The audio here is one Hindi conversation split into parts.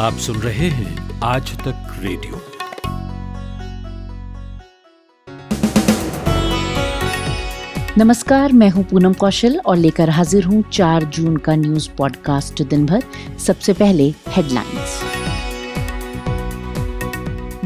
आप सुन रहे हैं आज तक रेडियो। नमस्कार, मैं हूँ पूनम कौशल और लेकर हाजिर हूँ 4 जून का न्यूज़ पॉडकास्ट दिन भर सबसे पहले हेडलाइंस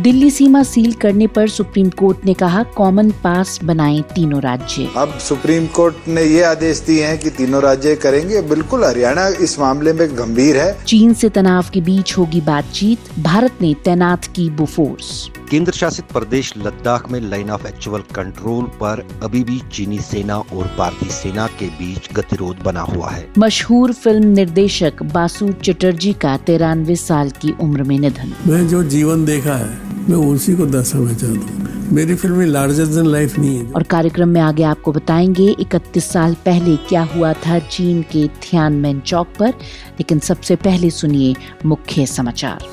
दिल्ली सीमा सील करने पर सुप्रीम कोर्ट ने कहा कॉमन पास बनाए तीनों राज्य. अब सुप्रीम कोर्ट ने ये आदेश दिए हैं कि तीनों राज्य करेंगे। बिल्कुल हरियाणा इस मामले में गंभीर है। चीन से तनाव के बीच होगी बातचीत। भारत ने तैनात की बुफोर्स। केंद्र शासित प्रदेश लद्दाख में लाइन ऑफ़ एक्चुअल कंट्रोल पर अभी भी चीनी सेना और भारतीय सेना के बीच गतिरोध बना हुआ है। मशहूर फ़िल्म निर्देशक बासु चटर्जी का तिरानवे साल की उम्र में निधन। मैं जो जीवन देखा है मैं उसी को दर्शाना चाहता हूँ। मेरी फ़िल्म लार्जर देन लाइफ नहीं है और कार्यक्रम में आगे आपको बताएँगे 31 साल पहले क्या हुआ था चीन के थियानमेन चौक पर लेकिन सबसे पहले सुनिए मुख्य समाचार।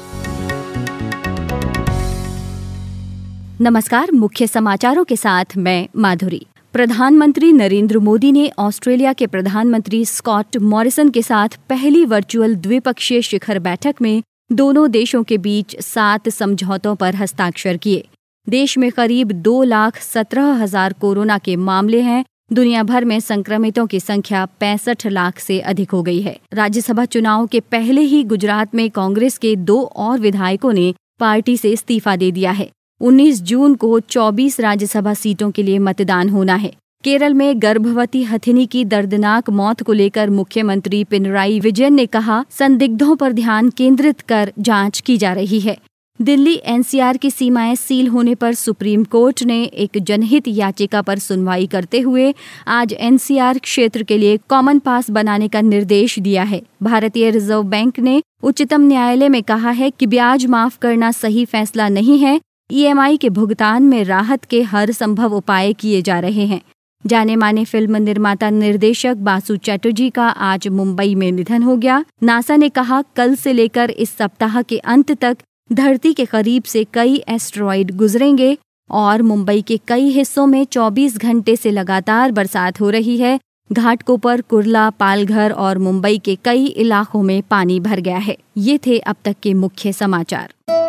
नमस्कार, मुख्य समाचारों के साथ मैं माधुरी। प्रधानमंत्री नरेंद्र मोदी ने ऑस्ट्रेलिया के प्रधानमंत्री स्कॉट मॉरिसन के साथ पहली वर्चुअल द्विपक्षीय शिखर बैठक में दोनों देशों के बीच सात समझौतों पर हस्ताक्षर किए। देश में करीब दो लाख सत्रह हज़ार कोरोना के मामले हैं। दुनिया भर में संक्रमितों की संख्या पैंसठ लाख से अधिक हो गई है। राज्यसभा चुनाव के पहले ही गुजरात में कांग्रेस के दो और विधायकों ने पार्टी से इस्तीफा दे दिया है। 19 जून को 24 राज्यसभा सीटों के लिए मतदान होना है। केरल में गर्भवती हथिनी की दर्दनाक मौत को लेकर मुख्यमंत्री पिनराई विजयन ने कहा, संदिग्धों पर ध्यान केंद्रित कर जाँच की जा रही है। दिल्ली एनसीआर की सीमाएँ सील होने पर सुप्रीम कोर्ट ने एक जनहित याचिका पर सुनवाई करते हुए आज एनसीआर क्षेत्र के लिए कॉमन पास बनाने का निर्देश दिया है। भारतीय रिज़र्व बैंक ने उच्चतम न्यायालय में कहा है कि ब्याज माफ़ करना सही फैसला नहीं है ईएमआई के भुगतान में राहत के हर संभव उपाय किए जा रहे हैं। जाने माने फ़िल्म निर्माता निर्देशक बासु चैटर्जी का आज मुंबई में निधन हो गया। नासा ने कहा, कल से लेकर इस सप्ताह के अंत तक धरती के करीब से कई एस्ट्रॉइड गुजरेंगे और मुंबई के कई हिस्सों में 24 घंटे से लगातार बरसात हो रही है। घाटकों पर कुरला, पालघर और मुंबई के कई इलाकों में पानी भर गया है। ये थे अब तक के मुख्य समाचार।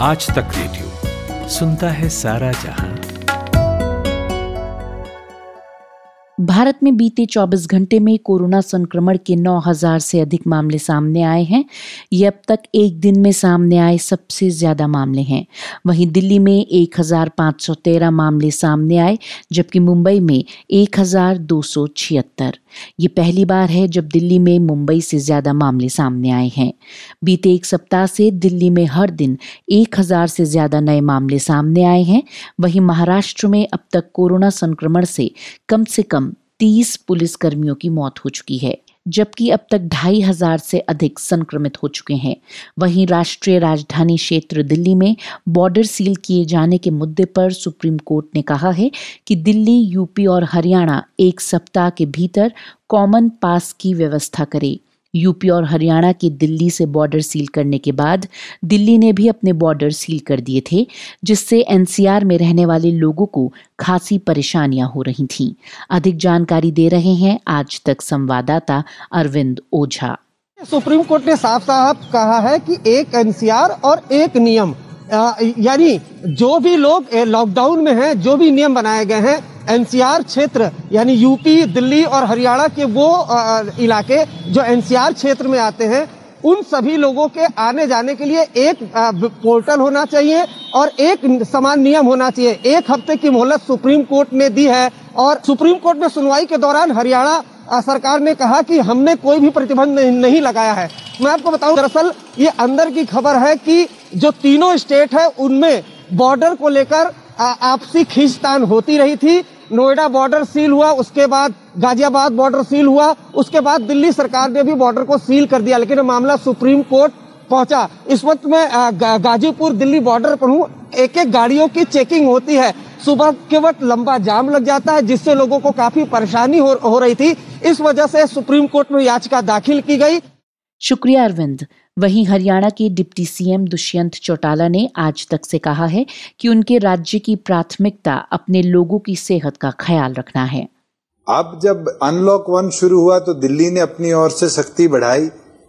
आज तक रेडियो, सुनता है सारा जहाँ। भारत में बीते 24 घंटे में कोरोना संक्रमण के 9000 से अधिक मामले सामने आए हैं। ये अब तक एक दिन में सामने आए सबसे ज़्यादा मामले हैं। वहीं दिल्ली में 1513 मामले सामने आए, जबकि मुंबई में एक हज़ार दो सौ छिहत्तर। ये पहली बार है जब दिल्ली में मुंबई से ज़्यादा मामले सामने आए हैं। बीते एक सप्ताह से दिल्ली में हर दिन एक हज़ार से ज़्यादा नए मामले सामने आए हैं। वहीं महाराष्ट्र में अब तक कोरोना संक्रमण से कम से कम तीस पुलिसकर्मियों की मौत हो चुकी है। जबकि अब तक ढाई हज़ार से अधिक संक्रमित हो चुके हैं। वहीं राष्ट्रीय राजधानी क्षेत्र दिल्ली में बॉर्डर सील किए जाने के मुद्दे पर सुप्रीम कोर्ट ने कहा है कि दिल्ली, यूपी और हरियाणा एक सप्ताह के भीतर कॉमन पास की व्यवस्था करे। यूपी और हरियाणा के दिल्ली से बॉर्डर सील करने के बाद दिल्ली ने भी अपने बॉर्डर सील कर दिए थे, जिससे एनसीआर में रहने वाले लोगों को खासी परेशानियाँ हो रही थीं। अधिक जानकारी दे रहे हैं आज तक संवाददाता अरविंद ओझा। सुप्रीम कोर्ट ने साफ़ साफ़ कहा है कि एक एनसीआर और एक नियम यानी जो भी लोग लॉकडाउन में हैं, जो भी नियम बनाए गए हैं एनसीआर क्षेत्र, यानी यूपी दिल्ली और हरियाणा के वो इलाके जो एनसीआर क्षेत्र में आते हैं, उन सभी लोगों के आने जाने के लिए एक पोर्टल होना चाहिए और एक समान नियम होना चाहिए। एक हफ़्ते की मोहलत सुप्रीम कोर्ट ने दी है और सुप्रीम कोर्ट में सुनवाई के दौरान हरियाणा सरकार ने कहा कि हमने कोई भी प्रतिबंध नहीं लगाया है। मैं आपको बताऊँ, दरअसल ये अंदर की खबर है कि जो तीनों स्टेट है, उनमें बॉर्डर को लेकर आपसी खींचतान होती रही थी। नोएडा बॉर्डर सील हुआ, उसके बाद गाजियाबाद बॉर्डर सील हुआ, उसके बाद दिल्ली सरकार ने भी बॉर्डर को सील कर दिया, लेकिन मामला सुप्रीम कोर्ट पहुँचा। इस वक्त मैं गाजीपुर दिल्ली बॉर्डर पर हूँ। एक एक गाड़ियों की चेकिंग होती है। सुबह के वक्त लंबा जाम लग जाता है जिससे लोगों को काफ़ी परेशानी हो, हो रही थी। इस वजह से सुप्रीम कोर्ट में याचिका दाखिल की गई। शुक्रिया अरविंद। वहीं हरियाणा के डिप्टी सीएम दुष्यंत चौटाला ने आज तक से कहा है कि उनके राज्य की प्राथमिकता अपने लोगों की सेहत का ख्याल रखना है। अब जब अनलॉक वन शुरू हुआ तो दिल्ली ने अपनी ओर से सख्ती बढ़ाई।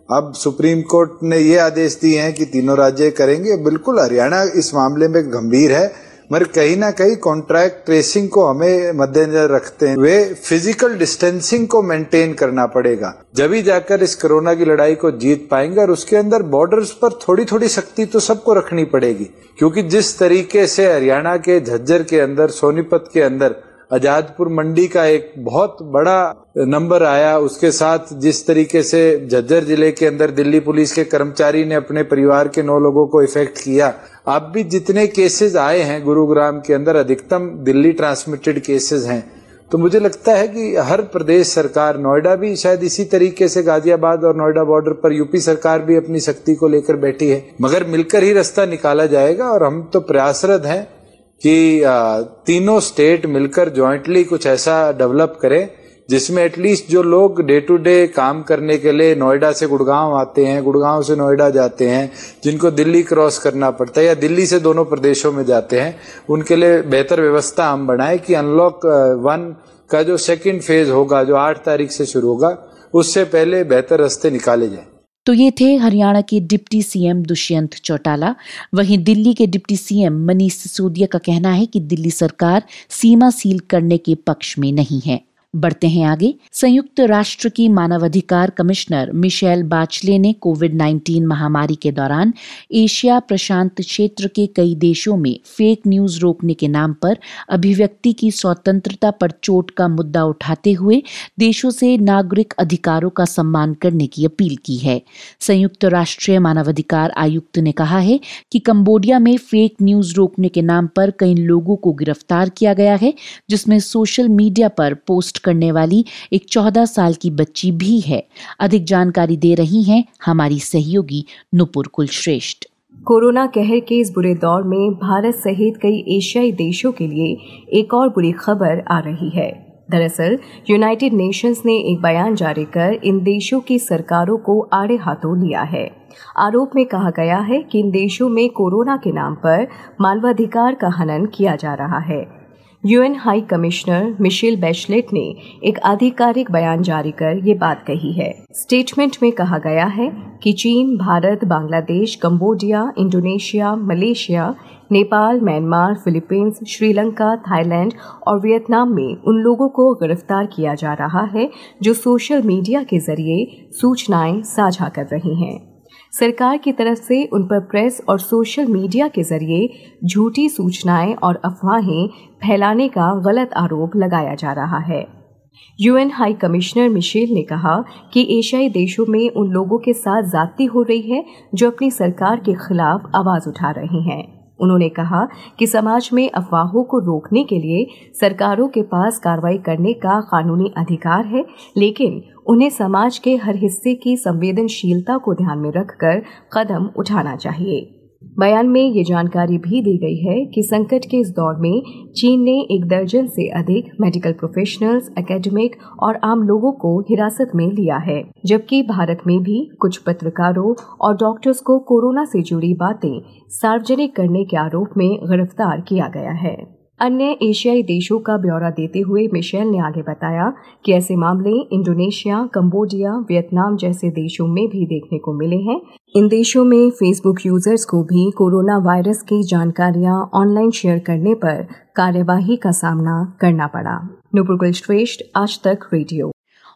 अब सुप्रीम कोर्ट ने ये आदेश दिए हैं कि तीनों राज्य करेंगे। बिल्कुल हरियाणा इस मामले में गंभीर है। मगर कहीं ना कहीं कॉन्ट्रैक्ट ट्रेसिंग को हमें मद्देनजर रखते हैं। वे फ़िज़िकल डिस्टेंसिंग को मेंटेन करना पड़ेगा। जब ही जाकर इस कोरोना की लड़ाई को जीत पाएँगे और उसके अंदर बॉर्डर्स पर थोड़ी थोड़ी शक्ति तो सबको रखनी पड़ेगी। क्योंकि जिस तरीके से हरियाणा के झज्जर के अंदर, सोनीपत के अंदर आजादपुर मंडी का एक बहुत बड़ा नंबर आया। उसके साथ जिस तरीके से झज्जर ज़िले के अंदर दिल्ली पुलिस के कर्मचारी ने अपने परिवार के नौ लोगों को इफ़ेक्ट किया, अब भी जितने केसेस आए हैं गुरुग्राम के अंदर, अधिकतम दिल्ली ट्रांसमिटेड केसेस हैं। तो मुझे लगता है कि हर प्रदेश सरकार, नोएडा भी शायद इसी तरीके से गाजियाबाद और नोएडा बॉर्डर पर यूपी सरकार भी अपनी शक्ति को लेकर बैठी है। मगर मिलकर ही रास्ता निकाला जाएगा और हम तो प्रयासरत हैं कि तीनों स्टेट मिलकर ज्वाइंटली कुछ ऐसा डेवलप करें, जिसमें एटलीस्ट जो लोग डे टू डे काम करने के लिए नोएडा से गुड़गांव आते हैं, गुड़गांव से नोएडा जाते हैं, जिनको दिल्ली क्रॉस करना पड़ता है या दिल्ली से दोनों प्रदेशों में जाते हैं, उनके लिए बेहतर व्यवस्था हम बनाए कि अनलॉक वन का जो सेकंड फ़ेज़ होगा, जो आठ तारीख से शुरू होगा, उससे पहले बेहतर रास्ते निकाले जाए। तो ये थे हरियाणा के डिप्टी सीएम दुष्यंत चौटाला। वहीं दिल्ली के डिप्टी सीएम मनीष सिसोदिया का कहना है कि दिल्ली सरकार सीमा सील करने के पक्ष में नहीं है। बढ़ते हैं आगे। संयुक्त राष्ट्र की मानवाधिकार कमिश्नर मिशेल बाचले ने कोविड 19 महामारी के दौरान एशिया प्रशांत क्षेत्र के कई देशों में फेक न्यूज़ रोकने के नाम पर अभिव्यक्ति की स्वतंत्रता पर चोट का मुद्दा उठाते हुए देशों से नागरिक अधिकारों का सम्मान करने की अपील की है। संयुक्त राष्ट्रीय मानवाधिकार आयुक्त ने कहा है कि कंबोडिया में फेक न्यूज़ रोकने के नाम पर कई लोगों को गिरफ़्तार किया गया है, जिसमें सोशल मीडिया पर पोस्ट करने वाली एक चौदह साल की बच्ची भी है। अधिक जानकारी दे रही हैं हमारी सहयोगी नुपुर कुलश्रेष्ठ। कोरोना कहर के इस बुरे दौर में भारत सहित कई एशियाई देशों के लिए एक और बुरी खबर आ रही है। दरअसल, यूनाइटेड नेशंस ने एक बयान जारी कर इन देशों की सरकारों को आड़े हाथों लिया है। आरोप में कहा गया है कि इन देशों में कोरोना के नाम पर मानवाधिकार का हनन किया जा रहा है। UN high commissioner Michelle Bachelet ने एक आधिकारिक बयान जारी कर ये बात कही है। स्टेटमेंट में कहा गया है कि चीन, Bharat, Bangladesh, Cambodia, Indonesia, Malaysia, Nepal, Myanmar, Philippines, Sri Lanka, Thailand और वियतनाम में उन लोगों को गिरफ़्तार किया जा रहा है जो सोशल मीडिया के ज़रिए सूचनाएँ साझा कर रही हैं। सरकार की तरफ़ से उन पर प्रेस और सोशल मीडिया के ज़रिए झूठी सूचनाएँ और अफवाहें फैलाने का गलत आरोप लगाया जा रहा है। यूएन हाई कमिश्नर मिशेल ने कहा कि एशियाई देशों में उन लोगों के साथ जाति हो रही है जो अपनी सरकार के खिलाफ आवाज़ उठा रहे हैं। उन्होंने कहा कि समाज में अफवाहों को रोकने के लिए सरकारों के पास कार्रवाई करने का कानूनी अधिकार है, लेकिन उन्हें समाज के हर हिस्से की संवेदनशीलता को ध्यान में रखकर कदम उठाना चाहिए। बयान में ये जानकारी भी दी गई है कि संकट के इस दौर में चीन ने एक दर्जन से अधिक मेडिकल प्रोफेशनल्स एकेडमिक और आम लोगों को हिरासत में लिया है। जबकि भारत में भी कुछ पत्रकारों और डॉक्टर्स को कोरोना से जुड़ी बातें सार्वजनिक करने के आरोप में गिरफ़्तार किया गया है। अन्य एशियाई देशों का ब्यौरा देते हुए मिशेल ने आगे बताया कि ऐसे मामले इंडोनेशिया, कंबोडिया, वियतनाम जैसे देशों में भी देखने को मिले हैं। इन देशों में फेसबुक यूज़र्स को भी कोरोना वायरस की जानकारियाँ ऑनलाइन शेयर करने पर कार्यवाही का सामना करना पड़ा। नुपुर श्रेष्ठ आज तक रेडियो।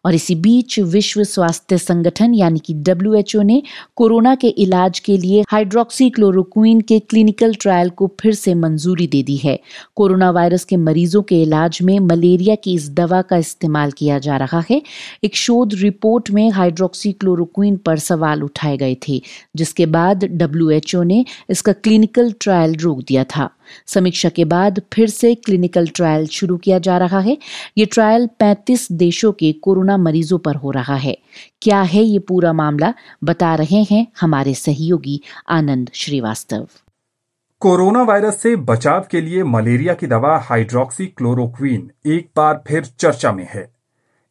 और इसी बीच विश्व स्वास्थ्य संगठन, यानी कि डब्ल्यूएचओ ने कोरोना के इलाज के लिए हाइड्रोक्सी क्लोरोक्वीन के क्लिनिकल ट्रायल को फिर से मंजूरी दे दी है। कोरोना वायरस के मरीजों के इलाज में मलेरिया की इस दवा का इस्तेमाल किया जा रहा है। एक शोध रिपोर्ट में हाइड्रोक्सी क्लोरोक्वीन पर सवाल उठाए गए थे, जिसके बाद डब्ल्यू ने इसका क्लिनिकल ट्रायल रोक दिया था। समीक्षा के बाद फिर से क्लिनिकल ट्रायल शुरू किया जा रहा है। ये ट्रायल 35 देशों के कोरोना मरीजों पर हो रहा है। क्या है ये पूरा मामला? बता रहे हैं हमारे सहयोगी आनंद श्रीवास्तव। कोरोना वायरस से बचाव के लिए मलेरिया की दवा हाइड्रोक्सी क्लोरोक्वीन एक बार फिर चर्चा में है।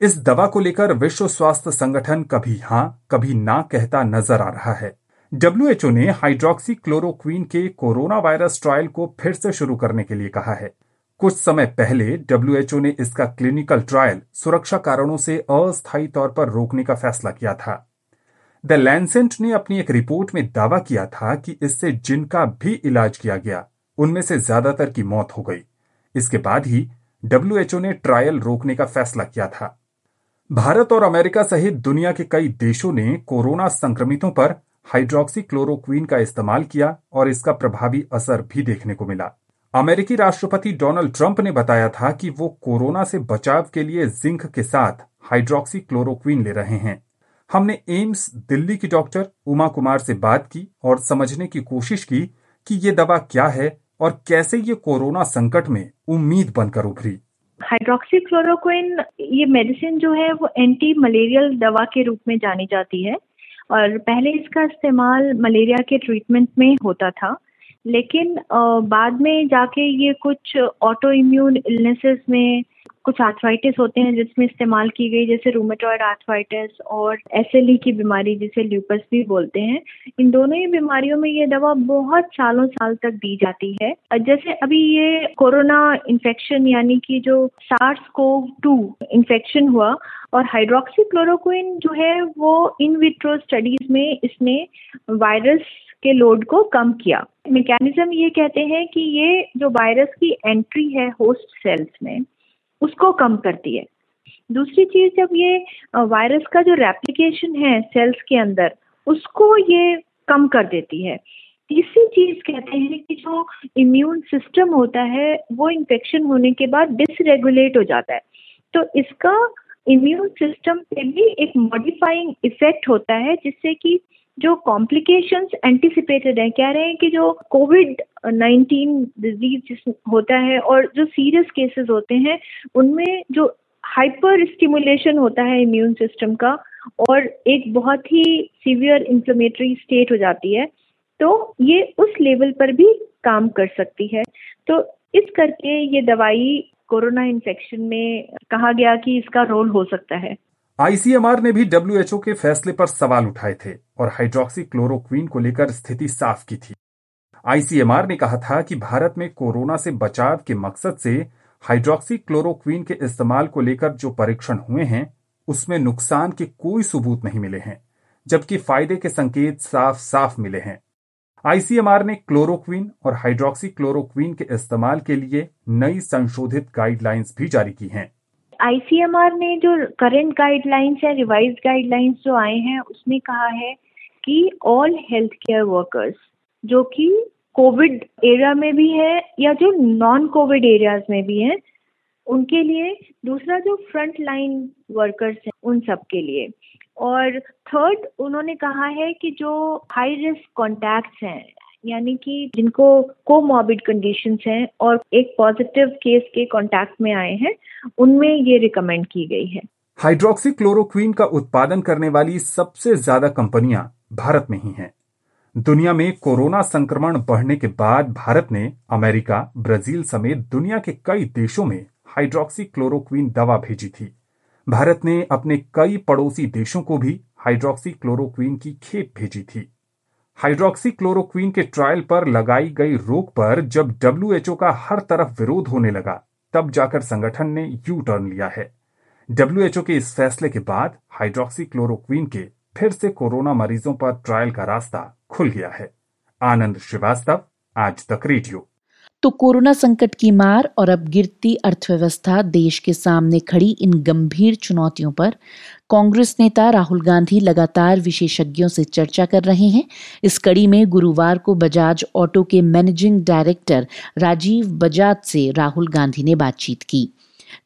इस दवा को लेकर विश्व स्वास्थ्य संगठन कभी हाँ, कभी ना कहता नज़र आ रहा है। डब्ल्यूएचओ ने हाइड्रोक्सी क्लोरोक्वीन के कोरोना वायरस ट्रायल को फिर से शुरू करने के लिए कहा है। कुछ समय पहले डब्ल्यूएचओ ने इसका क्लिनिकल ट्रायल सुरक्षा कारणों से अस्थायी तौर पर रोकने का फैसला किया था। द लैंसेंट ने अपनी एक रिपोर्ट में दावा किया था कि इससे जिनका भी इलाज किया गया, उनमें से ज़्यादातर की मौत हो गई। इसके बाद ही डब्ल्यूएचओ ने ट्रायल रोकने का फैसला किया था। भारत और अमेरिका सहित दुनिया के कई देशों ने कोरोना संक्रमितों पर हाइड्रोक्सी क्लोरोक्वीन का इस्तेमाल किया और इसका प्रभावी असर भी देखने को मिला। अमेरिकी राष्ट्रपति डोनाल्ड ट्रंप ने बताया था कि वो कोरोना से बचाव के लिए जिंक के साथ हाइड्रोक्सी क्लोरोक्वीन ले रहे हैं। हमने एम्स, दिल्ली की डॉक्टर उमा कुमार से बात की और समझने की कोशिश की कि ये दवा क्या है और कैसे ये कोरोना संकट में उम्मीद बनकर उभरी। हाइड्रोक्सी क्लोरोक्विन ये मेडिसिन जो है वो एंटी मलेरियल दवा के रूप में जानी जाती है। और पहले इसका इस्तेमाल मलेरिया के ट्रीटमेंट में होता था, लेकिन बाद में जाके ये कुछ ऑटो इम्यून इलनेसेस में कुछ आर्थराइटिस होते हैं जिसमें इस्तेमाल की गई, जैसे रूमेटॉइड आर्थराइटिस और एसएलई की बीमारी जिसे ल्यूपस भी बोलते हैं। इन दोनों ही बीमारियों में ये दवा बहुत सालों साल तक दी जाती है। जैसे अभी ये कोरोना इन्फेक्शन यानी कि जो सार्स को टू इन्फेक्शन हुआ और हाइड्रोक्सी क्लोरोक्विन जो है वो इन विट्रो स्टडीज़ में इसने वायरस के लोड को कम किया। मैकेनिज्म ये कहते हैं कि ये जो वायरस की एंट्री है होस्ट सेल्स में उसको कम करती है। दूसरी चीज़ जब ये वायरस का जो रेप्लिकेशन है सेल्स के अंदर, उसको ये कम कर देती है। तीसरी चीज़ कहते हैं कि जो इम्यून सिस्टम होता है, वो इन्फेक्शन होने के बाद डिसरेगुलेट हो जाता है। तो इसका इम्यून सिस्टम पे भी एक मॉडिफाइंग इफ़ेक्ट होता है, जिससे कि जो कॉम्प्लिकेशंस एंटिसिपेटेड है, कह रहे हैं कि जो कोविड नाइन्टीन डिज़ीज़ होता है और जो सीरियस केसेस होते हैं, उनमें जो हाइपर स्टिमुलेशन होता है इम्यून सिस्टम का और एक बहुत ही सीवियर इंफ्लेमेटरी स्टेट हो जाती है तो ये उस लेवल पर भी काम कर सकती है। तो इस करके ये दवाई कोरोना इन्फेक्शन में कहा गया कि इसका रोल हो सकता है। आईसीएमआर ने भी डब्ल्यूएचओ के फैसले पर सवाल उठाए थे और हाइड्रोक्सी क्लोरोक्वीन को लेकर स्थिति साफ़ की थी। आईसीएमआर ने कहा था कि भारत में कोरोना से बचाव के मकसद से हाइड्रोक्सी क्लोरोक्वीन के इस्तेमाल को लेकर जो परीक्षण हुए हैं, उसमें नुकसान के कोई सबूत नहीं मिले हैं, जबकि फ़ायदे के संकेत साफ़ साफ़ मिले हैं। आईसीएमआर ने क्लोरोक्वीन और हाइड्रोक्सी क्लोरोक्वीन के इस्तेमाल के लिए नई संशोधित गाइडलाइंस भी जारी की हैं। आईसीएमआर ने जो करंट गाइडलाइंस या रिवाइज गाइडलाइंस जो आए हैं, उसमें कहा है कि ऑल हेल्थ केयर वर्कर्स जो कि कोविड एरिया में भी है या जो नॉन कोविड एरियाज़ में भी हैं, उनके लिए दूसरा जो फ्रंट लाइन वर्कर्स हैं, उन सब के लिए। और थर्ड उन्होंने कहा है कि जो हाई रिस्क कॉन्टैक्ट्स हैं यानी कि जिनको कोमॉर्बिड कंडीशंस हैं और एक पॉजिटिव केस के कांटेक्ट में आए हैं, उनमें ये रिकमेंड की गई है। हाइड्रोक्सी क्लोरोक्वीन का उत्पादन करने वाली सबसे ज़्यादा कंपनियाँ भारत में ही हैं। दुनिया में कोरोना संक्रमण बढ़ने के बाद भारत ने अमेरिका, ब्राज़ील समेत दुनिया के कई देशों में हाइड्रोक्सी क्लोरोक्वीन दवा भेजी थी। भारत ने अपने कई पड़ोसी देशों को भी हाइड्रोक्सी क्लोरोक्वीन की खेप भेजी थी। हाइड्रोक्सी क्लोरोक्वीन के ट्रायल पर लगाई गई रोक पर जब डब्ल्यूएचओ का हर तरफ़ विरोध होने लगा, तब जाकर संगठन ने यू टर्न लिया है। डब्ल्यूएचओ के इस फैसले के बाद हाइड्रोक्सी क्लोरोक्वीन के फिर से कोरोना मरीजों पर ट्रायल का रास्ता खुल गया है। आनंद श्रीवास्तव, आज तक रेडियो। तो कोरोना संकट की मार और अब गिरती अर्थव्यवस्था देश के सामने खड़ी इन गंभीर चुनौतियों पर कांग्रेस नेता राहुल गांधी लगातार विशेषज्ञों से चर्चा कर रहे हैं। इस कड़ी में गुरुवार को बजाज ऑटो के मैनेजिंग डायरेक्टर राजीव बजाज से राहुल गांधी ने बातचीत की।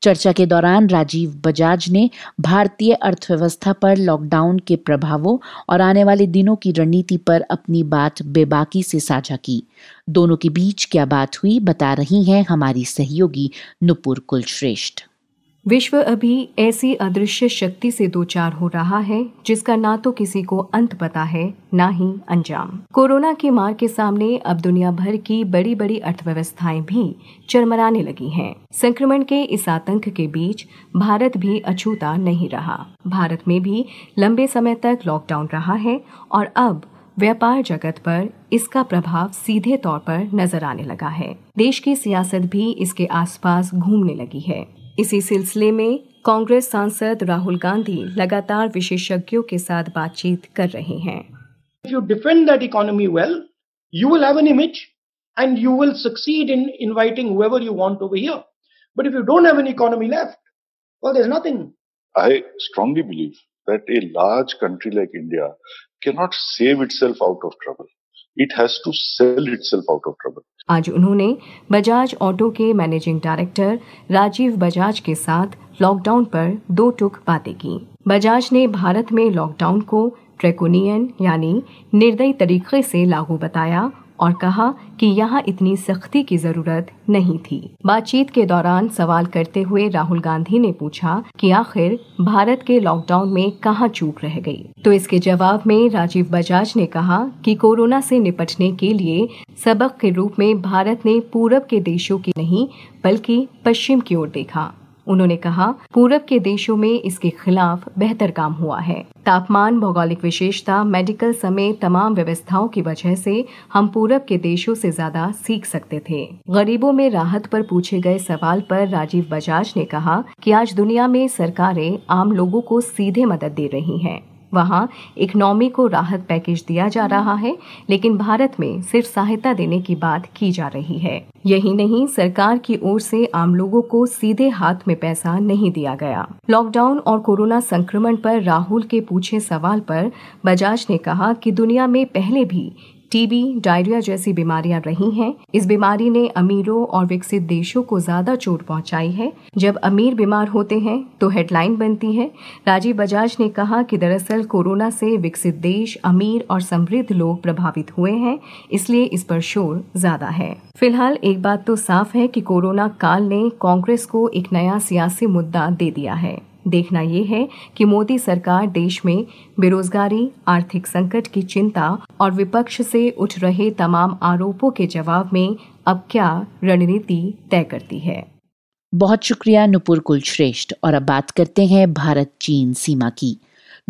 चर्चा के दौरान राजीव बजाज ने भारतीय अर्थव्यवस्था पर लॉकडाउन के प्रभावों और आने वाले दिनों की रणनीति पर अपनी बात बेबाकी से साझा की। दोनों के बीच क्या बात हुई बता रही हैं हमारी सहयोगी नुपुर कुलश्रेष्ठ। विश्व अभी ऐसी अदृश्य शक्ति से दो चार हो रहा है, जिसका ना तो किसी को अंत पता है, ना ही अंजाम। कोरोना की मार के सामने अब दुनिया भर की बड़ी बड़ी अर्थव्यवस्थाएँ भी चरमराने लगी हैं। संक्रमण के इस आतंक के बीच भारत भी अछूता नहीं रहा। भारत में भी लंबे समय तक लॉकडाउन रहा है और अब व्यापार जगत पर इसका प्रभाव सीधे तौर पर नज़र आने लगा है। देश की सियासत भी इसके आसपास घूमने लगी है। इसी सिलसिले में कांग्रेस सांसद राहुल गांधी लगातार विशेषज्ञों के साथ बातचीत कर रहे हैं If you defend that economy well, you will have an image and you will succeed in inviting whoever you want over here. But if you don't have an economy left, well, there's nothing. I strongly believe that a large country like India cannot save itself out of trouble. It has to sell itself out of trouble आज उन्होंने बजाज ऑटो के मैनेजिंग डायरेक्टर राजीव बजाज के साथ लॉकडाउन पर दो टुक बातें की। बजाज ने भारत में लॉकडाउन को ट्रेकोनियन यानी निर्दयी तरीके से लागू बताया और कहा कि यहाँ इतनी सख्ती की ज़रूरत नहीं थी। बातचीत के दौरान सवाल करते हुए राहुल गांधी ने पूछा कि आखिर भारत के लॉकडाउन में कहाँ चूक रह गई? तो इसके जवाब में राजीव बजाज ने कहा कि कोरोना से निपटने के लिए सबक के रूप में भारत ने पूरब के देशों की नहीं, बल्कि पश्चिम की ओर देखा। उन्होंने कहा, पूरब के देशों में इसके खिलाफ बेहतर काम हुआ है। तापमान, भौगोलिक विशेषता, मेडिकल समेत तमाम व्यवस्थाओं की वजह से हम पूरब के देशों से ज़्यादा सीख सकते थे। गरीबों में राहत पर पूछे गए सवाल पर राजीव बजाज ने कहा कि आज दुनिया में सरकारें आम लोगों को सीधे मदद दे रही हैं। वहाँ इकनॉमी को राहत पैकेज दिया जा रहा है, लेकिन भारत में सिर्फ़ सहायता देने की बात की जा रही है। यही नहीं, सरकार की ओर से आम लोगों को सीधे हाथ में पैसा नहीं दिया गया। लॉकडाउन और कोरोना संक्रमण पर राहुल के पूछे सवाल पर बजाज ने कहा कि दुनिया में पहले भी टीबी डायरिया जैसी बीमारियाँ रही हैं। इस बीमारी ने अमीरों और विकसित देशों को ज़्यादा चोट पहुंचाई है। जब अमीर बीमार होते हैं तो हेडलाइन बनती है। राजीव बजाज ने कहा कि दरअसल कोरोना से विकसित देश, अमीर और समृद्ध लोग प्रभावित हुए हैं, इसलिए इस पर शोर ज़्यादा है। फ़िलहाल एक बात तो साफ़ है कि कोरोना काल ने कांग्रेस को एक नया सियासी मुद्दा दे दिया है। देखना ये है कि मोदी सरकार देश में बेरोजगारी, आर्थिक संकट की चिंता और विपक्ष से उठ रहे तमाम आरोपों के जवाब में अब क्या रणनीति तय करती है। बहुत शुक्रिया नुपुर कुलश्रेष्ठ और अब बात करते हैं भारत चीन सीमा की।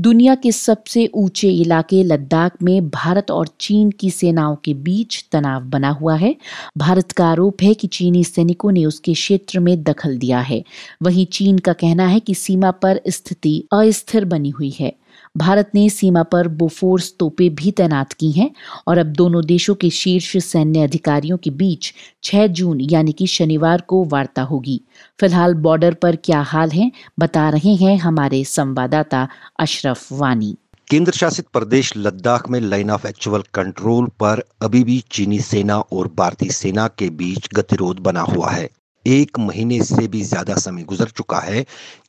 दुनिया के सबसे ऊँचे इलाके लद्दाख में भारत और चीन की सेनाओं के बीच तनाव बना हुआ है। भारत का आरोप है कि चीनी सैनिकों ने उसके क्षेत्र में दखल दिया है। वहीं चीन का कहना है कि सीमा पर स्थिति अस्थिर बनी हुई है। भारत ने सीमा पर बोफोर्स तोपे भी तैनात की हैं और अब दोनों देशों के शीर्ष सैन्य अधिकारियों के बीच 6 जून, यानी कि शनिवार को वार्ता होगी। फ़िलहाल बॉर्डर पर क्या हाल है, बता रहे हैं हमारे संवाददाता अशरफ वानी। केंद्र शासित प्रदेश लद्दाख में लाइन ऑफ़ एक्चुअल कंट्रोल पर अभी भी चीनी सेना और भारतीय सेना के बीच गतिरोध बना हुआ है। एक महीने से भी ज़्यादा समय गुजर चुका है,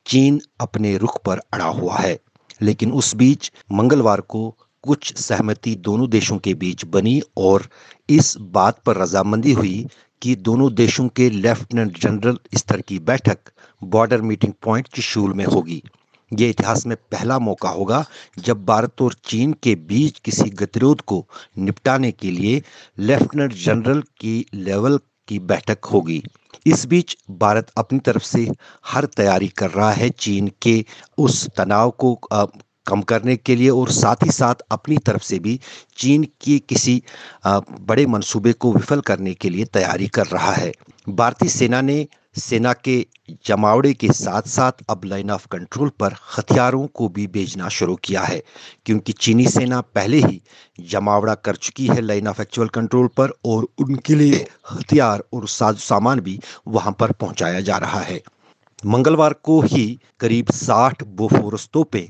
चीन अपने रुख पर अड़ा हुआ है। लेकिन उस बीच मंगलवार को कुछ सहमति दोनों देशों के बीच बनी और इस बात पर रजामंदी हुई कि दोनों देशों के लेफ्टिनेंट जनरल स्तर की बैठक बॉर्डर मीटिंग पॉइंट चिशूल में होगी। ये इतिहास में पहला मौका होगा जब भारत और चीन के बीच किसी गतिरोध को निपटाने के लिए लेफ्टिनेंट जनरल की लेवल की बैठक होगी। इस बीच भारत अपनी तरफ़ से हर तैयारी कर रहा है चीन के उस तनाव को कम करने के लिए और साथ ही साथ अपनी तरफ़ से भी चीन की किसी बड़े मंसूबे को विफल करने के लिए तैयारी कर रहा है। भारतीय सेना ने सेना के जमावड़े के साथ साथ अब लाइन ऑफ़ कंट्रोल पर हथियारों को भी भेजना शुरू किया है, क्योंकि चीनी सेना पहले ही जमावड़ा कर चुकी है लाइन ऑफ़ एक्चुअल कंट्रोल पर और उनके लिए हथियार और साज, सामान भी वहाँ पर पहुँचाया जा रहा है। मंगलवार को ही करीब 60 बोफोरस तोपें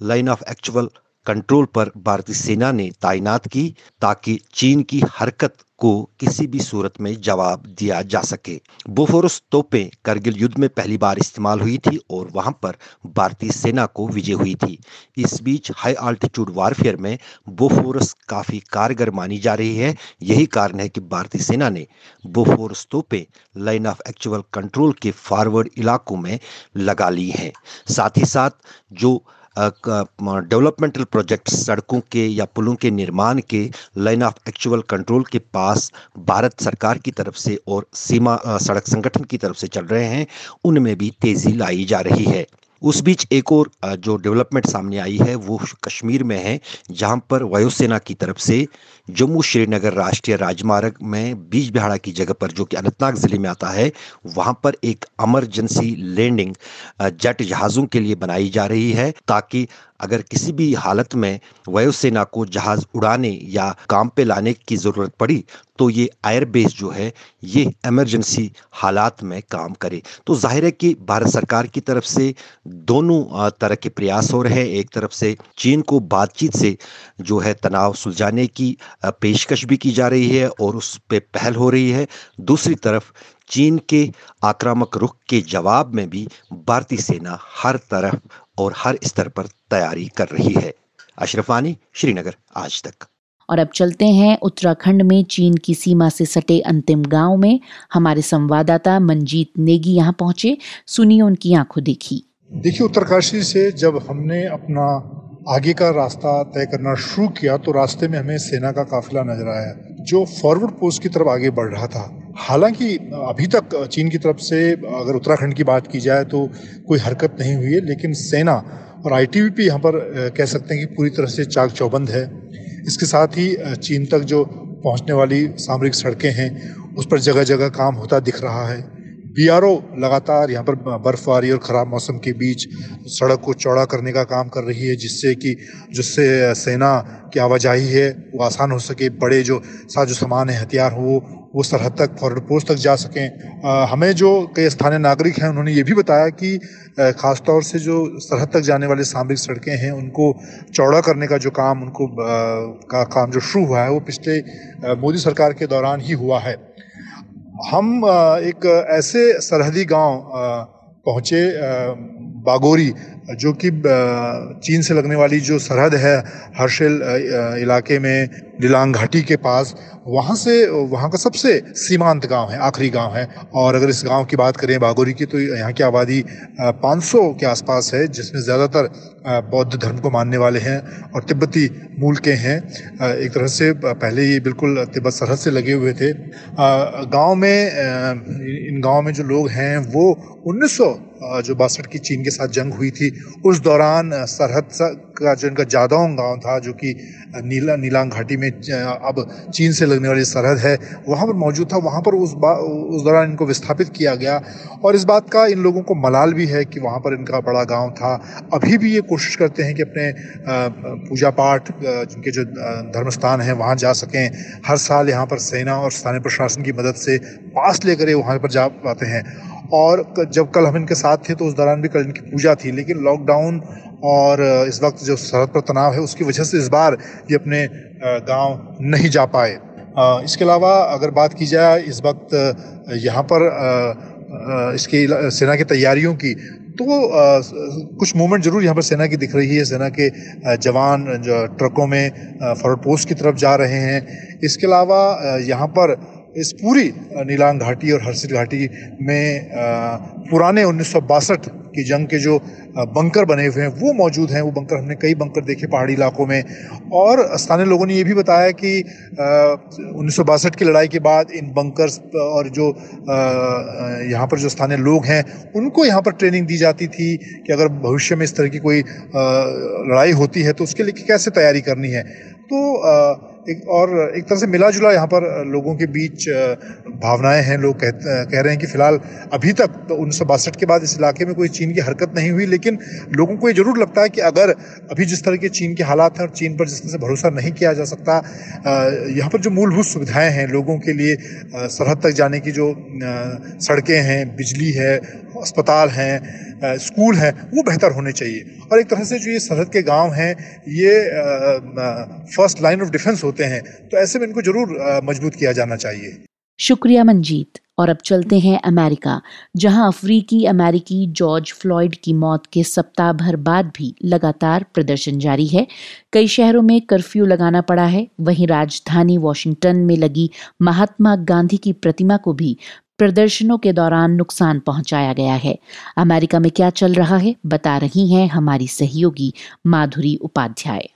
लाइन ऑफ़ एक्चुअल कंट्रोल पर भारतीय सेना ने तैनात की ताकि चीन की हरकत को किसी भी सूरत में जवाब दिया जा सके। बोफोरस तोपें करगिल युद्ध में पहली बार इस्तेमाल हुई थी और वहाँ पर भारतीय सेना को विजय हुई थी। इस बीच हाई आल्टीट्यूड वारफेयर में बोफोरस काफ़ी कारगर मानी जा रही है। यही कारण है कि भारतीय सेना ने बोफोरस तोपें लाइन ऑफ़ एक्चुअल कंट्रोल के फॉरवर्ड इलाकों में लगा ली हैं। साथ ही साथ जो डेवलपमेंटल प्रोजेक्ट्स सड़कों के या पुलों के निर्माण के लाइन ऑफ़ एक्चुअल कंट्रोल के पास भारत सरकार की तरफ़ से और सीमा सड़क संगठन की तरफ़ से चल रहे हैं, उनमें भी तेज़ी लाई जा रही है। उस बीच एक और जो डेवलपमेंट सामने आई है, वो कश्मीर में है, जहाँ पर वायुसेना की तरफ़ से जम्मू श्रीनगर राष्ट्रीय राजमार्ग में बीज बिहाड़ा की जगह पर, जो कि अनंतनाग ज़िले में आता है, वहाँ पर एक अमरजेंसी लैंडिंग जेट जहाज़ों के लिए बनाई जा रही है, ताकि अगर किसी भी हालत में वायुसेना को जहाज़ उड़ाने या काम पे लाने की ज़रूरत पड़ी तो ये एयरबेस जो है, ये इमरजेंसी हालात में काम करे। तो ज़ाहिर है कि भारत सरकार की तरफ़ से दोनों तरह के प्रयास हो रहे हैं। एक तरफ़ से चीन को बातचीत से जो है तनाव सुलझाने की पेशकश भी की जा रही है और उस पर पहल हो रही है। दूसरी तरफ़ चीन के आक्रामक रुख के जवाब में भी भारतीय सेना हर तरफ़ और हर स्तर पर तैयारी कर रही है। अशरफानी श्रीनगर आज तक। और अब चलते हैं उत्तराखंड में चीन की सीमा से सटे अंतिम गाँव में। हमारे संवाददाता मंजीत नेगी यहाँ पहुँचे। सुनिए उनकी आँखों देखी। देखिए उत्तरकाशी से जब हमने अपना आगे का रास्ता तय करना शुरू किया तो रास्ते में हमें सेना का काफिला नज़र आया। जो फॉरवर्ड पोस्ट की तरफ़ आगे बढ़ रहा था, हालाँकि अभी तक चीन की तरफ़ से अगर उत्तराखंड की बात की जाए तो कोई हरकत नहीं हुई है, लेकिन सेना और आईटीबीपी यहाँ पर कह सकते हैं कि पूरी तरह से चाक चौबंद है। इसके साथ ही चीन तक जो पहुँचने वाली सामरिक सड़कें हैं, उस पर जगह जगह काम होता दिख रहा है। बीआरओ लगातार यहाँ पर बर्फबारी और ख़राब मौसम के बीच सड़क को चौड़ा करने का काम कर रही है जिससे कि जिससे सेना की आवाजाही है वो आसान हो सके बड़े जो साजो सामान है हथियार हो वो सरहद तक फॉरवर्ड पोस्ट तक जा सकें। आ, हमें जो कई स्थानीय नागरिक हैं उन्होंने ये भी बताया कि ख़ासतौर से जो सरहद तक जाने वाले सामरिक सड़कें हैं उनको चौड़ा करने का जो काम उनको आ, का काम जो शुरू हुआ है वो पिछले मोदी सरकार के दौरान ही हुआ है। हम एक ऐसे सरहदी गाँव पहुँचे बागोरी जो कि चीन से लगने वाली जो सरहद है हर्षिल इलाके में नीलांग घाटी के पास, वहाँ से, वहाँ का सबसे सीमांत गाँव है, आखिरी गाँव है। और अगर इस गाँव की बात करें बागोरी की तो यहाँ की आबादी 500 के आसपास है, जिसमें ज़्यादातर बौद्ध धर्म को मानने वाले हैं और तिब्बती मूल के हैं। एक तरह से पहले ये बिल्कुल तिब्बत सरहद से लगे हुए थे। गाँव में इन गाँव में जो लोग हैं, वो 1900 जो बासठ की चीन के साथ जंग हुई थी उस दौरान सरहद का जो इनका जादौंग गाँव था, जो कि नीला, नीलांग घाटी में अब चीन से लगने वाली सरहद है, वहाँ पर मौजूद था। वहाँ पर उस बा, उस दौरान इनको विस्थापित किया गया और इस बात का इन लोगों को मलाल भी है कि वहाँ पर इनका बड़ा गाँव था। अभी भी ये कोशिश करते हैं कि अपने पूजा पाठ जिनके जो धर्म स्थान हैं, वहाँ जा सकें। हर साल यहाँ पर सेना और स्थानीय प्रशासन की मदद से पास लेकर वहाँ पर जा पाते हैं। और जब कल हम इनके साथ थे तो उस दौरान भी कल इनकी पूजा थी, लेकिन लॉकडाउन और, इस वक्त जो सरहद पर तनाव है, उसकी वजह से इस बार ये अपने गाँव नहीं जा पाए। इसके अलावा अगर बात की जाए, इस वक्त यहाँ पर इसकी सेना की तैयारियों की तो कुछ मूवमेंट ज़रूर यहाँ पर सेना की दिख रही है। सेना के जवान जो ट्रकों में फॉरवर्ड पोस्ट की तरफ़ जा रहे हैं। इसके अलावा यहाँ पर इस पूरी नीलांग घाटी और हर्षिल घाटी में पुराने उन्नीस सौ बासठ की जंग के जो बंकर बने हुए हैं, वो मौजूद हैं। वो बंकर हमने कई बंकर देखे पहाड़ी इलाकों में। और स्थानीय लोगों ने ये भी बताया कि उन्नीस सौ बासठ की लड़ाई के बाद इन बंकर्स और जो यहाँ पर जो स्थानीय लोग हैं, उनको यहाँ पर ट्रेनिंग दी जाती थी कि अगर भविष्य में इस तरह की कोई लड़ाई होती है तो उसके लिए कैसे तैयारी करनी है। तो एक और एक तरह से मिला जुला यहाँ पर लोगों के बीच भावनाएँ हैं। लोग कह, कह रहे हैं कि फ़िलहाल अभी तक तो उन्नीस के बाद इस इलाके में कोई चीन की हरकत नहीं हुई लेकिन लोगों को ये ज़रूर लगता है कि अगर अभी जिस तरह के चीन के हालात हैं और चीन पर जिस तरह से भरोसा नहीं किया जा सकता यहाँ पर जो मूलभूत सुविधाएँ हैं लोगों के लिए सरहद तक जाने की जो सड़कें हैं बिजली है अस्पताल हैं स्कूल हैं वो बेहतर होने चाहिए। और एक तरह से जो ये सरहद के गाँव हैं ये फ़र्स्ट लाइन ऑफ़ डिफेंस होते हैं। तो ऐसे में इनको ज़रूर मज़बूत किया जाना चाहिए। शुक्रिया मंजीत और अब चलते हैं अमेरिका, जहाँ अफ्रीकी अमेरिकी जॉर्ज फ्लॉयड की मौत के सप्ताह भर बाद भी लगातार प्रदर्शन जारी है। कई शहरों में कर्फ्यू लगाना पड़ा है। वहीं राजधानी वॉशिंगटन में लगी महात्मा गांधी की प्रतिमा को भी प्रदर्शनों के दौरान नुकसान पहुँचाया गया है। अमेरिका में क्या चल रहा है, बता रही हैं हमारी सहयोगी माधुरी उपाध्याय।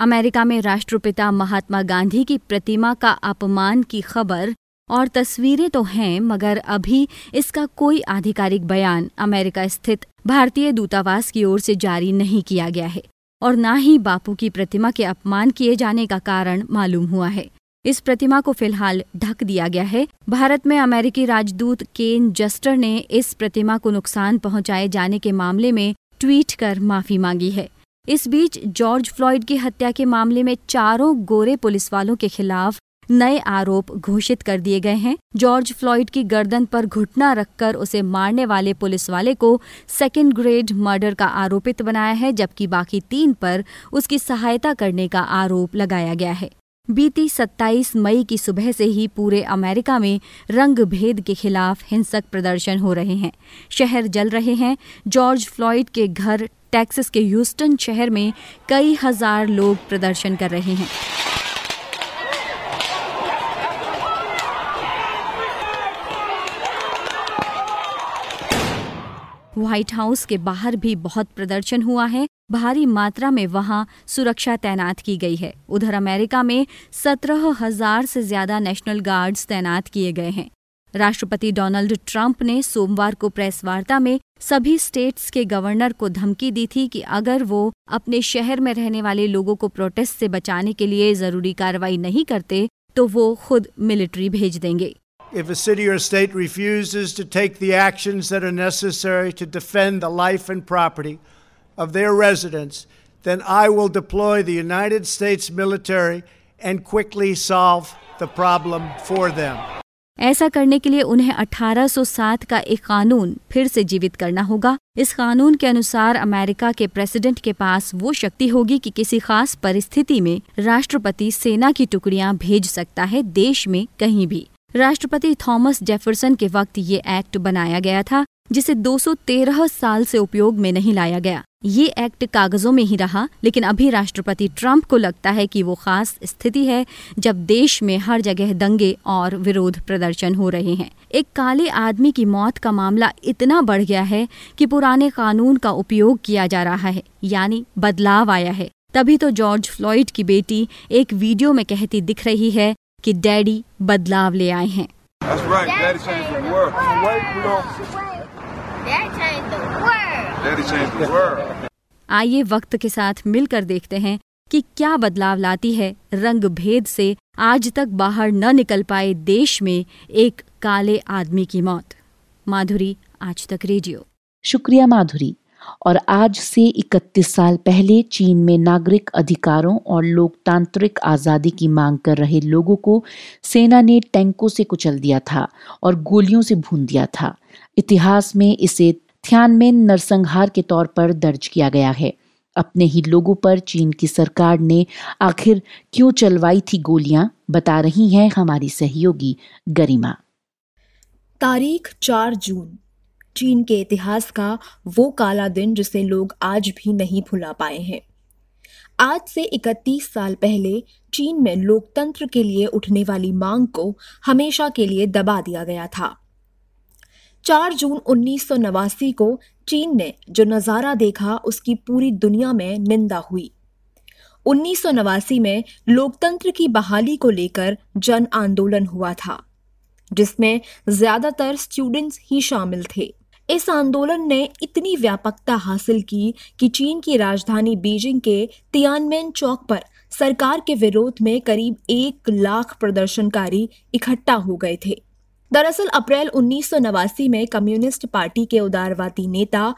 अमेरिका में राष्ट्रपिता महात्मा गांधी की प्रतिमा का अपमान की खबर और तस्वीरें तो हैं, मगर अभी इसका कोई आधिकारिक बयान अमेरिका स्थित भारतीय दूतावास की ओर से जारी नहीं किया गया है और न ही बापू की प्रतिमा के अपमान किए जाने का कारण मालूम हुआ है। इस प्रतिमा को फ़िलहाल ढक दिया गया है। भारत में अमेरिकी राजदूत केन जस्टर ने इस प्रतिमा को नुकसान पहुँचाए जाने के मामले में ट्वीट कर माफ़ी मांगी है। इस बीच जॉर्ज फ्लॉयड की हत्या के मामले में चारों गोरे पुलिस वालों के खिलाफ नए आरोप घोषित कर दिए गए हैं। जॉर्ज फ्लॉयड की गर्दन पर घुटना रखकर उसे मारने वाले पुलिस वाले को सेकेंड ग्रेड मर्डर का आरोपित बनाया है, जबकि बाकी तीन पर उसकी सहायता करने का आरोप लगाया गया है। बीती 27 मई की सुबह से ही पूरे अमेरिका में रंग भेद के खिलाफ हिंसक प्रदर्शन हो रहे हैं। शहर जल रहे हैं। जॉर्ज फ्लॉयड के घर, टेक्सास के ह्यूस्टन शहर में कई हज़ार लोग प्रदर्शन कर रहे हैं। व्हाइट हाउस के बाहर भी बहुत प्रदर्शन हुआ है। भारी मात्रा में वहाँ सुरक्षा तैनात की गई है। उधर अमेरिका में सत्रह हज़ार से ज़्यादा नेशनल गार्ड्स तैनात किए गए हैं। राष्ट्रपति डोनाल्ड ट्रंप ने सोमवार को प्रेस वार्ता में सभी स्टेट्स के गवर्नर को धमकी दी थी कि अगर वो अपने शहर में रहने वाले लोगों को प्रोटेस्ट से बचाने के लिए ज़रूरी कार्रवाई नहीं करते तो वो खुद मिलिट्री भेज देंगे। If a city or state refuses to take the actions that are necessary to defend the life and property of their residents, then I will deploy the United States military and quickly solve the problem for them. ऐसा करने के लिए उन्हें 1807 का एक कानून फिर से जीवित करना होगा। इस कानून के अनुसार अमेरिका के प्रेसिडेंट के पास वो शक्ति होगी कि किसी खास परिस्थिति में राष्ट्रपति सेना की टुकड़ियाँ भेज सकता है देश में कहीं भी। राष्ट्रपति थॉमस जेफरसन के वक्त ये एक्ट बनाया गया था। जिसे 213 साल से उपयोग में नहीं लाया गया ये एक्ट कागजों में ही रहा लेकिन अभी राष्ट्रपति ट्रंप को लगता है कि वो खास स्थिति है जब देश में हर जगह दंगे और विरोध प्रदर्शन हो रहे हैं एक काले आदमी की मौत का मामला इतना बढ़ गया है कि पुराने कानून का उपयोग किया जा रहा है यानी बदलाव आया है तभी तो जॉर्ज फ्लॉइड की बेटी एक वीडियो में कहती दिख रही है कि डैडी बदलाव ले आए हैं आइए वक्त के साथ मिलकर देखते हैं कि क्या बदलाव लाती है रंग भेद से आज तक बाहर न निकल पाए देश में एक काले आदमी की मौत। माधुरी आज तक रेडियो। शुक्रिया माधुरी। और आज से 31 साल पहले चीन में नागरिक अधिकारों और लोकतांत्रिक आज़ादी की मांग कर रहे लोगों को सेना ने टैंकों से कुचल दिया था और गोलियों से भून दिया था। इतिहास में इसे थ्यानमेन नरसंहार के तौर पर दर्ज किया गया है। अपने ही लोगों पर चीन की सरकार ने आखिर क्यों चलवाई थी गोलियाँ, बता रही हैं हमारी सहयोगी गरिमा। तारीख चार जून। चीन के इतिहास का वो काला दिन जिसे लोग आज भी नहीं भुला पाए हैं। आज से 31 साल पहले चीन में लोकतंत्र के लिए उठने वाली मांग को हमेशा के लिए दबा दिया गया था। 4 जून उन्नीस सौ नवासी को चीन ने जो नज़ारा देखा, उसकी पूरी दुनिया में निंदा हुई। उन्नीस सौ नवासी में लोकतंत्र की बहाली को लेकर जन आंदोलन हुआ था, जिसमें ज़्यादातर स्टूडेंट्स ही शामिल थे। इस आंदोलन ने इतनी व्यापकता हासिल की कि चीन की राजधानी बीजिंग के तियानमेन चौक पर सरकार के विरोध में करीब एक लाख प्रदर्शनकारी इकट्ठा हो गए थे। दरअसल, अप्रैल उन्नीस सौ नवासी में कम्युनिस्ट पार्टी के उदारवादी नेता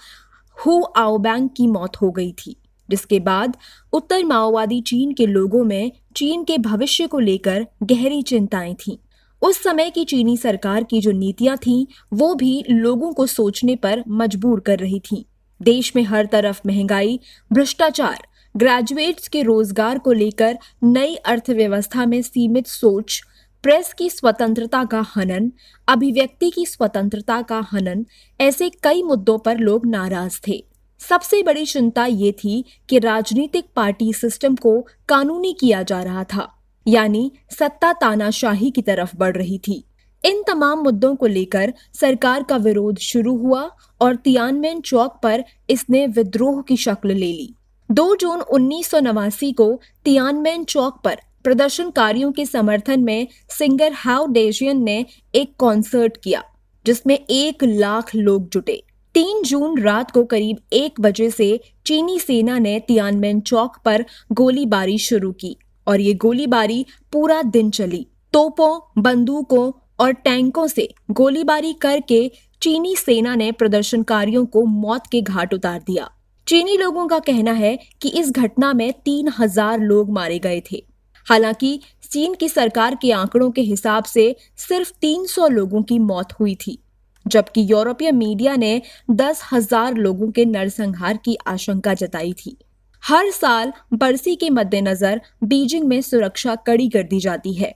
हु आओबैंग की मौत हो गई थी। जिसके बाद उत्तर माओवादी चीन के लोगों में चीन के भविष्य को लेकर गहरी चिंताएँ थीं। उस समय की चीनी सरकार की जो नीतियाँ थीं, वो भी लोगों को सोचने पर मजबूर कर रही थीं। देश में हर तरफ़ महँगाई, भ्रष्टाचार ग्रेजुएट्स के रोज़गार को लेकर नई अर्थव्यवस्था में सीमित सोच प्रेस की स्वतंत्रता का हनन, अभिव्यक्ति की स्वतंत्रता का हनन, ऐसे कई मुद्दों पर लोग नाराज़ थे। सबसे बड़ी चिंता ये थी कि राजनीतिक पार्टी सिस्टम को कानूनी किया जा रहा था, यानी सत्ता तानाशाही की तरफ़ बढ़ रही थी। इन तमाम मुद्दों को लेकर सरकार का विरोध शुरू हुआ और तियानमेन चौक पर इसने विद्रोह की शक्ल ले ली। 2 जून उन्नीस सौ नवासी को तियानमेन चौक पर प्रदर्शनकारियों के समर्थन में सिंगर हाउ डेजियन ने एक कॉन्सर्ट किया, जिसमें एक लाख लोग जुटे। तीन जून रात को करीब एक बजे से चीनी सेना ने तियानमेन चौक पर गोलीबारी शुरू की और ये गोलीबारी पूरा दिन चली। तोपों, बंदूकों और टैंकों से गोलीबारी करके चीनी सेना ने प्रदर्शनकारियों को मौत के घाट उतार दिया। चीनी लोगों का कहना है कि इस घटना में तीन हज़ार लोग मारे गए थे। हालाँकि चीन की सरकार के आंकड़ों के हिसाब से सिर्फ़ 300 लोगों की मौत हुई थी, जबकि यूरोपीय मीडिया ने दस हज़ार लोगों के नरसंहार की आशंका जताई थी। हर साल बरसी के मद्देनजर बीजिंग में सुरक्षा कड़ी कर दी जाती है।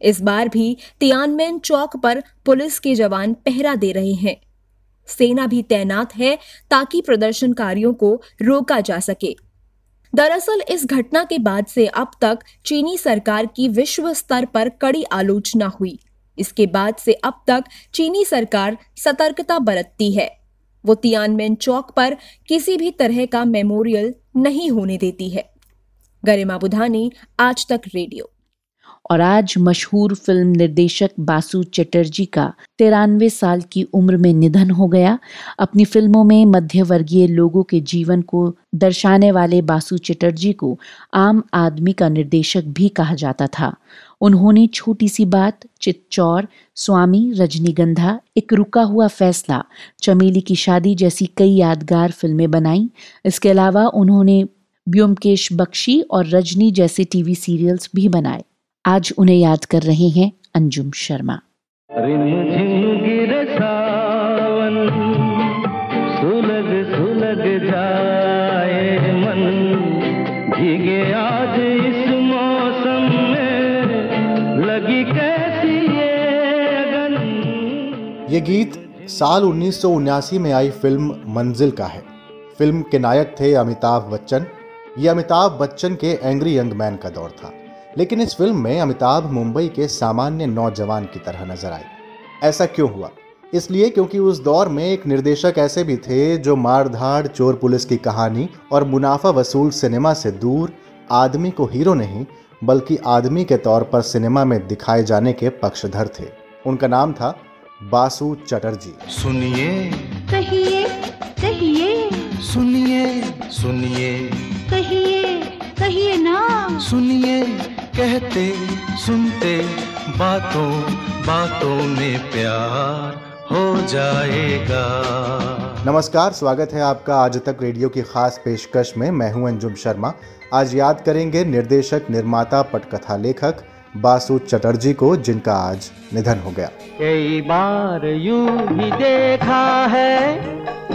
इस बार भी तियानमेन चौक पर पुलिस के जवान पहरा दे रहे हैं। सेना भी तैनात है ताकि प्रदर्शनकारियों को रोका जा सके। दरअसल, इस घटना के बाद से अब तक चीनी सरकार की विश्व स्तर पर कड़ी आलोचना हुई। इसके बाद से अब तक चीनी सरकार सतर्कता बरतती है। वो तियानमेन चौक पर किसी भी तरह का मेमोरियल नहीं होने देती है। गरिमा बुधानी, आज तक रेडियो। और आज मशहूर फ़िल्म निर्देशक बासु चटर्जी का तिरानवे साल की उम्र में निधन हो गया। अपनी फ़िल्मों में मध्यवर्गीय लोगों के जीवन को दर्शाने वाले बासु चटर्जी को आम आदमी का निर्देशक भी कहा जाता था। उन्होंने छोटी सी बात चित्चौर स्वामी, रजनीगंधा, एक रुका हुआ फैसला, चमेली की शादी जैसी कई यादगार फ़िल्में बनाई। इसके अलावा उन्होंने ब्योमकेश बख्शी और रजनी जैसे टीवी सीरियल्स भी बनाए। आज उन्हें याद कर रहे हैं अंजुम शर्मा। सुलग सुलग जाए मन। भीगे आज इस मौसम में लगी कैसी ये अगन? ये गीत साल उन्नीस में आई फ़िल्म मंजिल का है। फ़िल्म के नायक थे अमिताभ बच्चन। ये अमिताभ बच्चन के एंग्री यंग मैन का दौर था। लेकिन इस फ़िल्म में अमिताभ मुंबई के सामान्य नौजवान की तरह नज़र आए ऐसा क्यों हुआ? इसलिए क्योंकि उस दौर में एक निर्देशक ऐसे भी थे जो मारधाड़ चोर पुलिस की कहानी और मुनाफा वसूल सिनेमा से दूर आदमी को हीरो नहीं बल्कि आदमी के तौर पर सिनेमा में दिखाए जाने के पक्षधर थे। उनका नाम था बासु चटर्जी। सुनिए। कहिए कहिए। सुनिए सुनिए। कहिए। कहिए ना। सुनिए कहते सुनते बातों बातों में प्यार हो जाएगा। नमस्कार स्वागत है आपका आज तक रेडियो की खास पेशकश में। मैं हूँ अंजुम शर्मा। आज याद करेंगे निर्देशक निर्माता पटकथा लेखक बासु चटर्जी को जिनका आज निधन हो गया। कई बार यू ही देखा है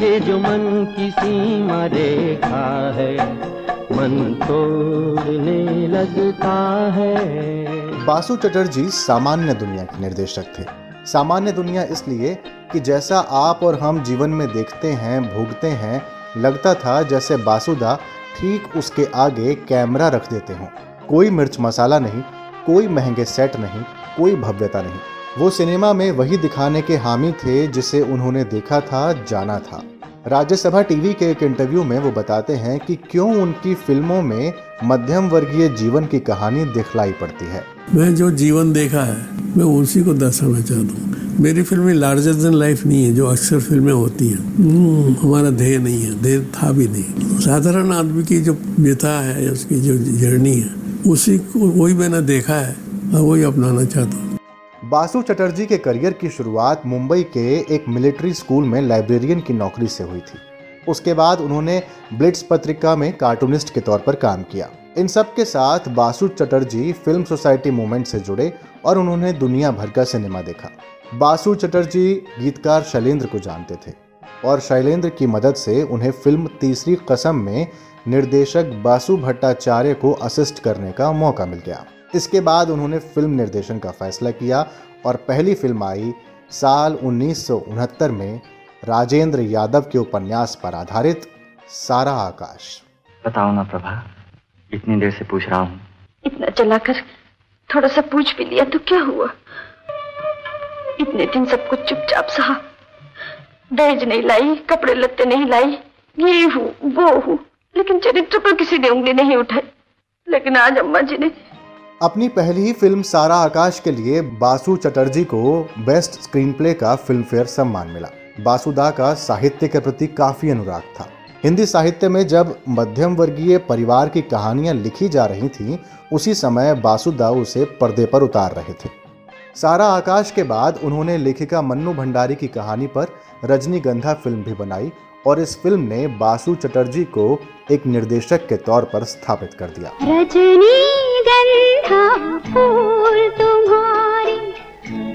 ये जो मन की सीमा रेखा है मन तोड़ने लगता है। बासु चटर्जी सामान्य दुनिया के निर्देशक थे। सामान्य दुनिया इसलिए कि जैसा आप और हम जीवन में देखते हैं, भोगते हैं, लगता था जैसे बासुदा ठीक उसके आगे कैमरा रख देते हों। कोई मिर्च मसाला नहीं, कोई महँगे सेट नहीं, कोई भव्यता नहीं। वो सिनेमा में वही दिखाने के हामी थे जिसे उन्होंने देखा था, जाना था। राज्यसभा टीवी के एक इंटरव्यू में वो बताते हैं कि क्यों उनकी फ़िल्मों में मध्यम वर्गीय जीवन की कहानी दिखलाई पड़ती है। मैं जो जीवन देखा है मैं उसी को दर्शाना चाहता हूँ। मेरी फ़िल्में लार्जर देन लाइफ नहीं है जो अक्सर फ़िल्में होती हैं। हम्म, हमारा ध्येय नहीं है ध्येय था भी नहीं। साधारण आदमी की जो व्यथा है उसकी जो जर्नी है उसी को वही मैंने देखा है और वही अपनाना चाहता हूँ। बासु चटर्जी के करियर की शुरुआत मुंबई के एक मिलिट्री स्कूल में लाइब्रेरियन की नौकरी से हुई थी। उसके बाद उन्होंने ब्लिट्स पत्रिका में कार्टूनिस्ट के तौर पर काम किया। इन सब के साथ Basu Chatterjee film society movement से जुड़े और उन्होंने दुनिया भर का सिनेमा देखा। बासु चटर्जी गीतकार शैलेंद्र को जानते थे और शैलेंद्र की मदद से उन्हें फ़िल्म तीसरी कसम में निर्देशक बासु भट्टाचार्य को असिस्ट करने का मौका मिल गया। इसके बाद उन्होंने फ़िल्म निर्देशन का फैसला किया और पहली फ़िल्म आई साल उन्नीस सौ उनहत्तर में राजेंद्र यादव के उपन्यास पर आधारित सारा आकाश। बताओ ना प्रभा इतनी देर से पूछ रहा हूँ। इतना चलाकर थोड़ा सा पूछ भी लिया तो क्या हुआ? इतने दिन सब कुछ चुपचाप सहा। दहेज नहीं लाई कपड़े लत्ते नहीं लाई ये हूँ वो हूँ लेकिन चरित्र पर किसी ने उंगली नहीं उठाई। लेकिन आज अम्मा जी ने अपनी पहली ही फ़िल्म सारा आकाश के लिए बासु चटर्जी को बेस्ट स्क्रीन प्ले का फ़िल्म फेयर सम्मान मिला। बासुदा का साहित्य के प्रति काफ़ी अनुराग था। हिंदी साहित्य में जब मध्यम वर्गीय परिवार की कहानियाँ लिखी जा रही थीं, उसी समय बासुदा उसे पर्दे पर उतार रहे थे। सारा आकाश के बाद उन्होंने लेखिका मन्नू भंडारी की कहानी पर रजनीगंधा फ़िल्म भी बनाई और इस फ़िल्म ने बासु चटर्जी को एक निर्देशक के तौर पर स्थापित कर दिया। रजनीगंधा फूल तुम्हारी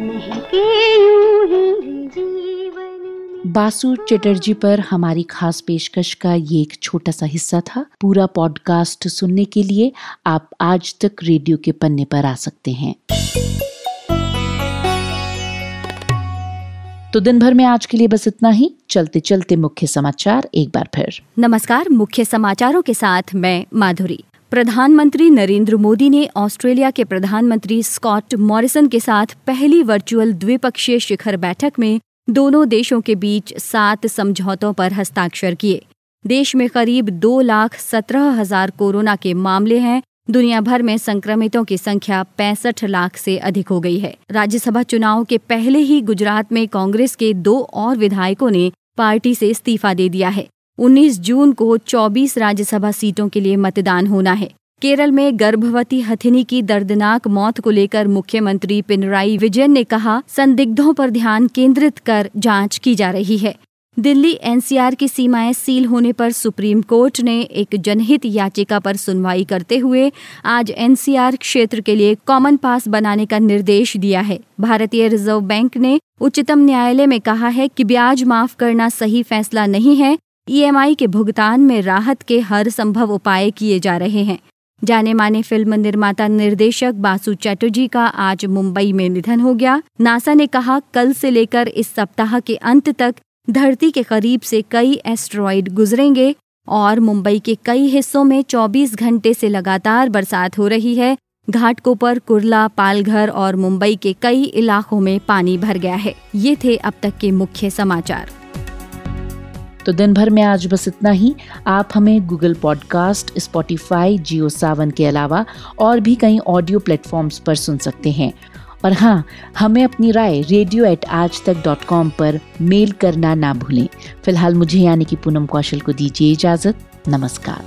महके यूँ ही जीवन बासु चटर्जी पर हमारी खास पेशकश का ये एक छोटा सा हिस्सा था। पूरा पॉडकास्ट सुनने के लिए आप आज तक रेडियो के पन्ने पर आ सकते हैं। तो दिन भर में आज के लिए बस इतना ही। चलते चलते मुख्य समाचार एक बार फिर। नमस्कार मुख्य समाचारों के साथ मैं माधुरी। प्रधानमंत्री नरेंद्र मोदी ने ऑस्ट्रेलिया के प्रधानमंत्री स्कॉट मॉरिसन के साथ पहली वर्चुअल द्विपक्षीय शिखर बैठक में दोनों देशों के बीच सात समझौतों पर हस्ताक्षर किए। देश में करीब दो लाख सत्रह हज़ार कोरोना के मामले हैं। दुनिया भर में संक्रमितों की संख्या पैंसठ लाख से अधिक हो गई है। राज्यसभा चुनाव के पहले ही गुजरात में कांग्रेस के दो और विधायकों ने पार्टी से इस्तीफा दे दिया है। 19 जून को 24 राज्यसभा सीटों के लिए मतदान होना है। केरल में गर्भवती हथिनी की दर्दनाक मौत को लेकर मुख्यमंत्री पिनराई विजयन ने कहा, संदिग्धों पर ध्यान केंद्रित कर जाँच की जा रही है। दिल्ली एनसीआर की सीमाएँ सील होने पर सुप्रीम कोर्ट ने एक जनहित याचिका पर सुनवाई करते हुए आज एनसीआर क्षेत्र के लिए कॉमन पास बनाने का निर्देश दिया है। भारतीय रिज़र्व बैंक ने उच्चतम न्यायालय में कहा है कि ब्याज माफ़ करना सही फैसला नहीं है ईएमआई के भुगतान में राहत के हर संभव उपाय किए जा रहे हैं। जाने माने फ़िल्म निर्माता निर्देशक बासु चैटर्जी का आज मुंबई में निधन हो गया। नासा ने कहा, कल से लेकर इस सप्ताह के अंत तक धरती के करीब से कई एस्ट्रॉइड गुजरेंगे और मुंबई के कई हिस्सों में 24 घंटे से लगातार बरसात हो रही है। घाटकोपर कुरला, पालघर और मुंबई के कई इलाकों में पानी भर गया है। ये थे अब तक के मुख्य समाचार। तो दिन भर में आज बस इतना ही। आप हमें Google podcast Spotify Jio Saavn के अलावा और भी कई ऑडियो प्लेटफॉर्म्स पर सुन सकते हैं। और हाँ हमें अपनी राय रेडियो एट आज तक डॉट कॉम पर मेल करना ना भूलें। फ़िलहाल मुझे यानी कि पूनम कौशल को दीजिए इजाज़त। नमस्कार।